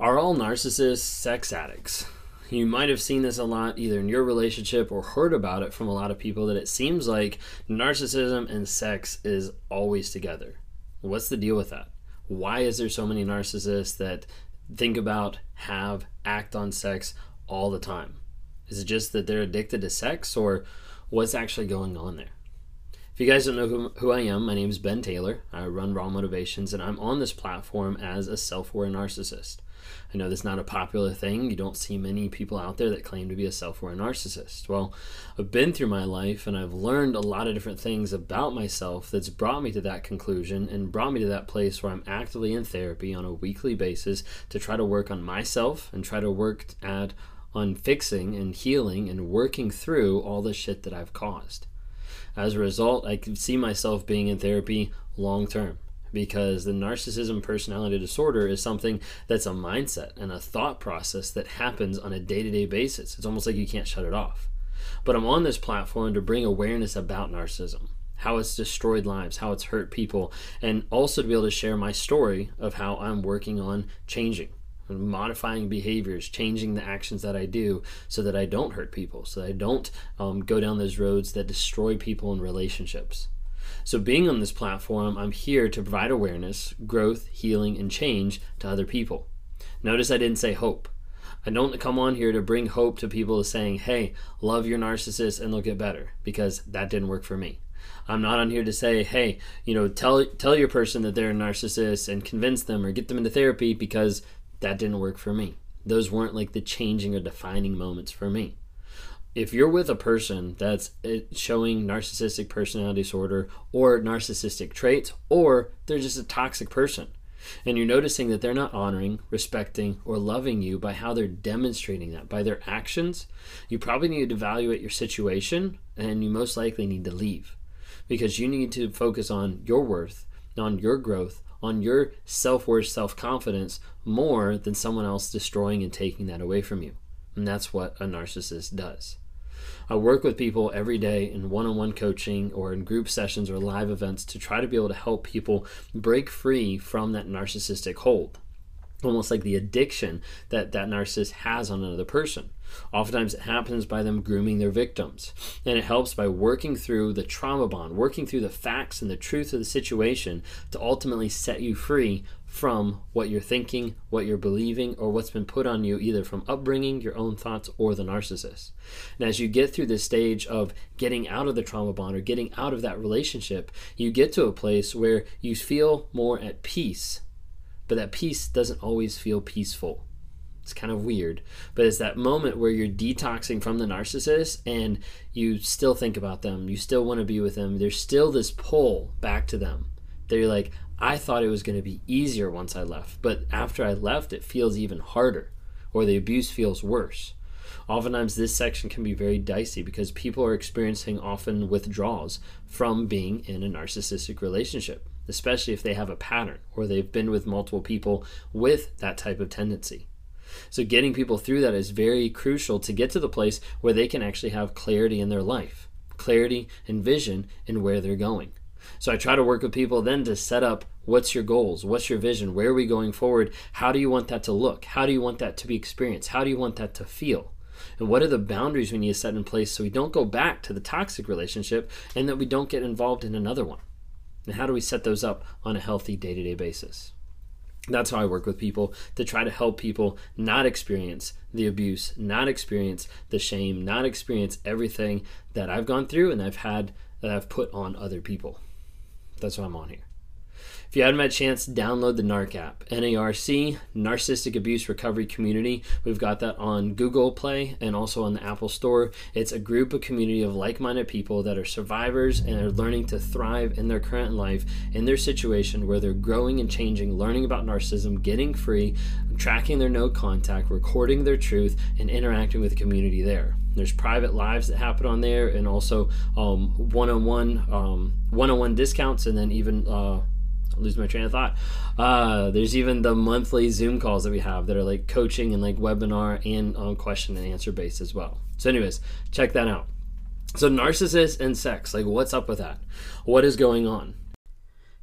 Are all narcissists sex addicts? You might have seen this a lot either in your relationship or heard about it from a lot of people that it seems like narcissism and sex is always together. What's the deal with that? Why is there so many narcissists that think about, have, act on sex all the time? Is it just that they're addicted to sex or what's actually going on there? If you guys don't know who, who I am, my name is Ben Taylor. I run Raw Motivations and I'm on this platform as a self aware narcissist. I know that's not a popular thing. You don't see many people out there that claim to be a self aware narcissist. Well, I've been through my life and I've learned a lot of different things about myself that's brought me to that conclusion and brought me to that place where I'm actively in therapy on a weekly basis to try to work on myself and try to work at on fixing and healing and working through all the shit that I've caused. As a result, I can see myself being in therapy long term because the narcissism personality disorder is something that's a mindset and a thought process that happens on a day to day basis. It's almost like you can't shut it off. But I'm on this platform to bring awareness about narcissism, how it's destroyed lives, how it's hurt people, and also to be able to share my story of how I'm working on changing. Modifying behaviors, changing the actions that I do so that I don't hurt people, so that I don't um, go down those roads that destroy people and relationships. So, being on this platform, I'm here to provide awareness, growth, healing, and change to other people. Notice I didn't say hope. I don't come on here to bring hope to people saying, hey, love your narcissist and they'll get better, because that didn't work for me. I'm not on here to say, hey, you know, tell tell your person that they're a narcissist and convince them or get them into therapy because that didn't work for me. Those weren't like the changing or defining moments for me if you're with a person that's eh, showing narcissistic personality disorder or narcissistic traits, or they're just a toxic person, and you're noticing that they're not honoring, respecting, or loving you by how they're demonstrating that, by their actions, you probably need to evaluate your situation and you most likely need to leave because you need to focus on your worth, on your growth, on your self worth, self confidence more than someone else destroying and taking that away from you. And that's what a narcissist does. I work with people every day in one on one coaching or in group sessions or live events to try to be able to help people break free from that narcissistic hold almost like the addiction that that narcissist has on another person. Oftentimes it happens by them grooming their victims. And it helps by working through the trauma bond, working through the facts and the truth of the situation to ultimately set you free from what you're thinking, what you're believing, or what's been put on you either from upbringing, your own thoughts, or the narcissist. And as you get through this stage of getting out of the trauma bond or getting out of that relationship, you get to a place where you feel more at peace but that peace doesn't always feel peaceful. It's kind of weird, but it's that moment where you're detoxing from the narcissist and you still think about them, you still want to be with them. There's still this pull back to them. They're like, I thought it was going to be easier once I left, but after I left, it feels even harder, or the abuse feels worse. Oftentimes, this section can be very dicey because people are experiencing often withdrawals from being in a narcissistic relationship especially if they have a pattern or they've been with multiple people with that type of tendency. So, getting people through that is very crucial to get to the place where they can actually have clarity in their life, clarity and vision in where they're going. So, I try to work with people then to set up what's your goals, what's your vision, where are we going forward, how do you want that to look, how do you want that to be experienced, how do you want that to feel. And what are the boundaries we need to set in place so we don't go back to the toxic relationship and that we don't get involved in another one? And how do we set those up on a healthy day to day basis? That's how I work with people to try to help people not experience the abuse, not experience the shame, not experience everything that I've gone through and I've had that I've put on other people. That's why I'm on here. If you haven't had a chance, download the NARC app. NARC, Narcissistic Abuse Recovery Community. We've got that on Google Play and also on the Apple Store. It's a group, a community of like minded people that are survivors and are learning to thrive in their current life, in their situation where they're growing and changing, learning about narcissism, getting free, tracking their no contact, recording their truth, and interacting with the community there. There's private lives that happen on there, and also um, one-on-one, um, one-on-one discounts, and then even uh, lose my train of thought. Uh, there's even the monthly Zoom calls that we have that are like coaching and like webinar and on question and answer based as well. So, anyways, check that out. So, narcissists and sex, like, what's up with that? What is going on?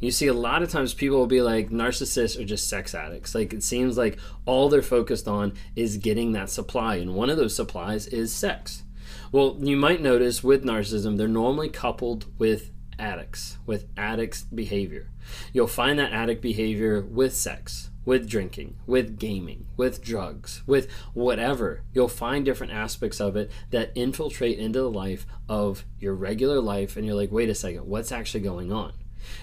You see, a lot of times people will be like, narcissists are just sex addicts. Like, it seems like all they're focused on is getting that supply, and one of those supplies is sex. Well, you might notice with narcissism, they're normally coupled with addicts, with addicts' behavior. You'll find that addict behavior with sex, with drinking, with gaming, with drugs, with whatever. You'll find different aspects of it that infiltrate into the life of your regular life, and you're like, wait a second, what's actually going on?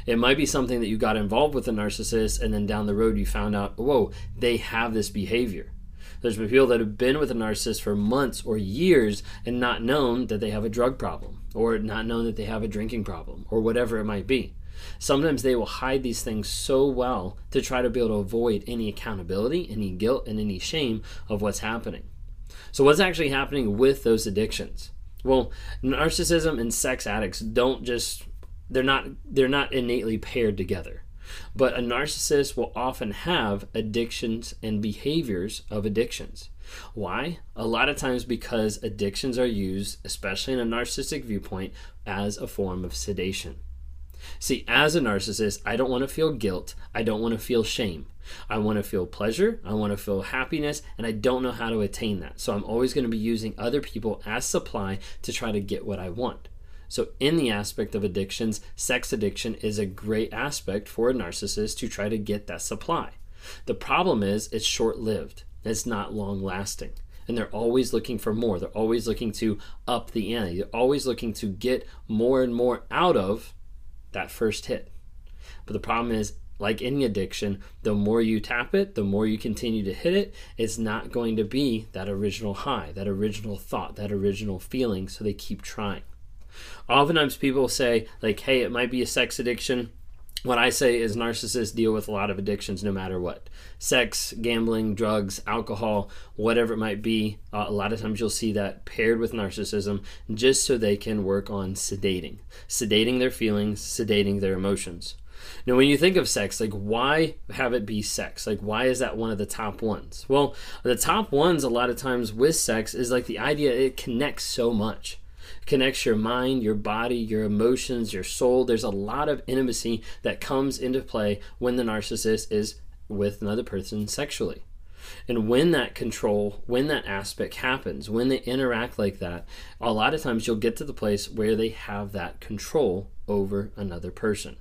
It might be something that you got involved with a narcissist, and then down the road you found out, whoa, they have this behavior. There's been people that have been with a narcissist for months or years and not known that they have a drug problem, or not known that they have a drinking problem, or whatever it might be. Sometimes they will hide these things so well to try to be able to avoid any accountability, any guilt, and any shame of what's happening. So, what's actually happening with those addictions? Well, narcissism and sex addicts don't just they're not they're not innately paired together. But a narcissist will often have addictions and behaviors of addictions. Why? A lot of times because addictions are used, especially in a narcissistic viewpoint, as a form of sedation. See, as a narcissist, I don't want to feel guilt. I don't want to feel shame. I want to feel pleasure. I want to feel happiness, and I don't know how to attain that. So I'm always going to be using other people as supply to try to get what I want. So, in the aspect of addictions, sex addiction is a great aspect for a narcissist to try to get that supply. The problem is it's short lived, it's not long lasting. And they're always looking for more. They're always looking to up the ante. They're always looking to get more and more out of that first hit. But the problem is, like any addiction, the more you tap it, the more you continue to hit it, it's not going to be that original high, that original thought, that original feeling. So they keep trying. Oftentimes people say, like, hey, it might be a sex addiction. What I say is narcissists deal with a lot of addictions no matter what sex, gambling, drugs, alcohol, whatever it might be. Uh, a lot of times you'll see that paired with narcissism just so they can work on sedating, sedating their feelings, sedating their emotions. Now, when you think of sex, like why have it be sex? Like, why is that one of the top ones? Well, the top ones, a lot of times with sex, is like the idea it connects so much connects your mind, your body, your emotions, your soul. There's a lot of intimacy that comes into play when the narcissist is with another person sexually. And when that control, when that aspect happens, when they interact like that, a lot of times you'll get to the place where they have that control over another person.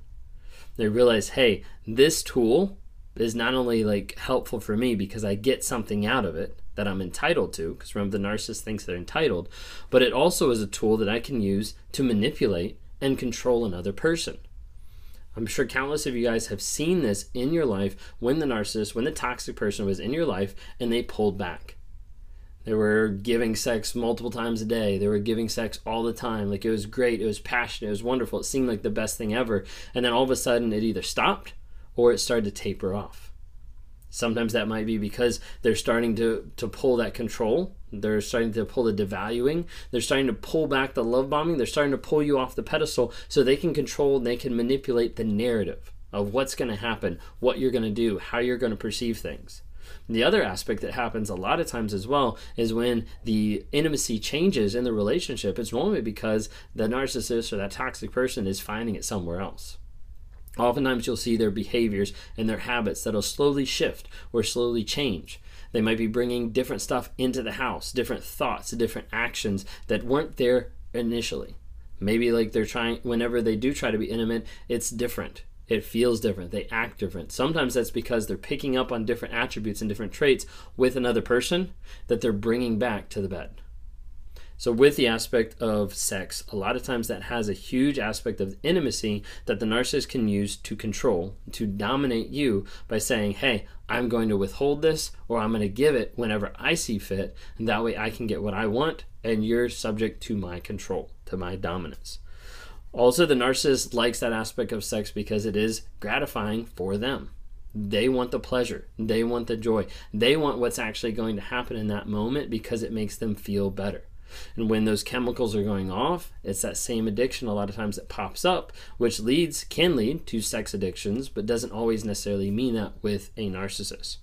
They realize, hey, this tool is not only like helpful for me because I get something out of it, that I'm entitled to, because remember, the narcissist thinks they're entitled, but it also is a tool that I can use to manipulate and control another person. I'm sure countless of you guys have seen this in your life when the narcissist, when the toxic person was in your life and they pulled back. They were giving sex multiple times a day. They were giving sex all the time. Like it was great. It was passionate. It was wonderful. It seemed like the best thing ever. And then all of a sudden it either stopped or it started to taper off. Sometimes that might be because they're starting to, to pull that control. They're starting to pull the devaluing. They're starting to pull back the love bombing. They're starting to pull you off the pedestal so they can control and they can manipulate the narrative of what's going to happen, what you're going to do, how you're going to perceive things. The other aspect that happens a lot of times as well is when the intimacy changes in the relationship, it's normally because the narcissist or that toxic person is finding it somewhere else. Oftentimes, you'll see their behaviors and their habits that'll slowly shift or slowly change. They might be bringing different stuff into the house, different thoughts, different actions that weren't there initially. Maybe like they're trying, whenever they do try to be intimate, it's different. It feels different. They act different. Sometimes that's because they're picking up on different attributes and different traits with another person that they're bringing back to the bed. So, with the aspect of sex, a lot of times that has a huge aspect of intimacy that the narcissist can use to control, to dominate you by saying, Hey, I'm going to withhold this or I'm going to give it whenever I see fit. And that way I can get what I want and you're subject to my control, to my dominance. Also, the narcissist likes that aspect of sex because it is gratifying for them. They want the pleasure. They want the joy. They want what's actually going to happen in that moment because it makes them feel better. And when those chemicals are going off, it's that same addiction a lot of times that pops up, which leads can lead to sex addictions, but doesn't always necessarily mean that with a narcissist.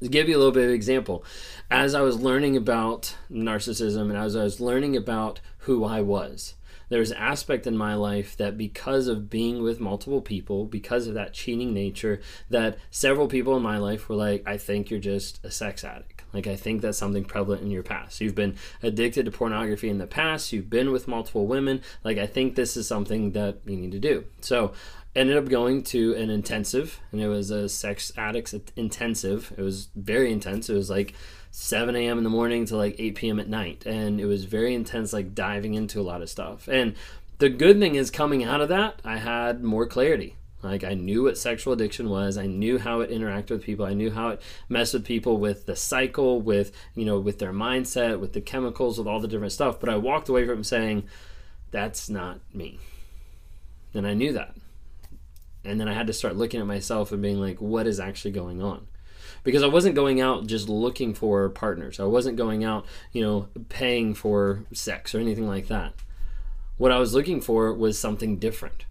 To give you a little bit of example, as I was learning about narcissism and as I was learning about who I was, there's an aspect in my life that because of being with multiple people, because of that cheating nature, that several people in my life were like, I think you're just a sex addict. Like, I think that's something prevalent in your past. You've been addicted to pornography in the past, you've been with multiple women. Like, I think this is something that you need to do. So, ended up going to an intensive, and it was a sex addicts intensive. It was very intense. It was like 7 a.m. in the morning to like 8 p.m. at night. And it was very intense, like diving into a lot of stuff. And the good thing is, coming out of that, I had more clarity. Like I knew what sexual addiction was. I knew how it interacted with people. I knew how it messed with people with the cycle, with you know, with their mindset, with the chemicals, with all the different stuff. But I walked away from saying, "That's not me," and I knew that. And then I had to start looking at myself and being like, "What is actually going on?" Because I wasn't going out just looking for partners. I wasn't going out, you know, paying for sex or anything like that. What I was looking for was something different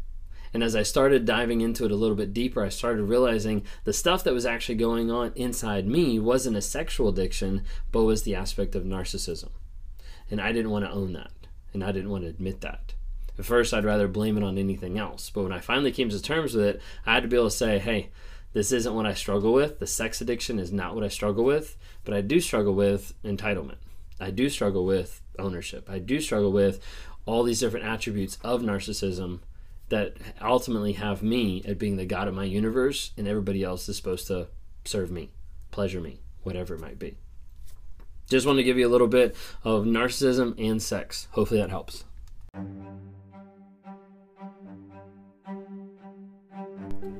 and as I started diving into it a little bit deeper, I started realizing the stuff that was actually going on inside me wasn't a sexual addiction, but was the aspect of narcissism. And I didn't want to own that. And I didn't want to admit that. At first, I'd rather blame it on anything else. But when I finally came to terms with it, I had to be able to say, hey, this isn't what I struggle with. The sex addiction is not what I struggle with, but I do struggle with entitlement. I do struggle with ownership. I do struggle with all these different attributes of narcissism that ultimately have me at being the God of my universe, and everybody else is supposed to serve me, pleasure me, whatever it might be. Just want to give you a little bit of narcissism and sex. Hopefully that helps.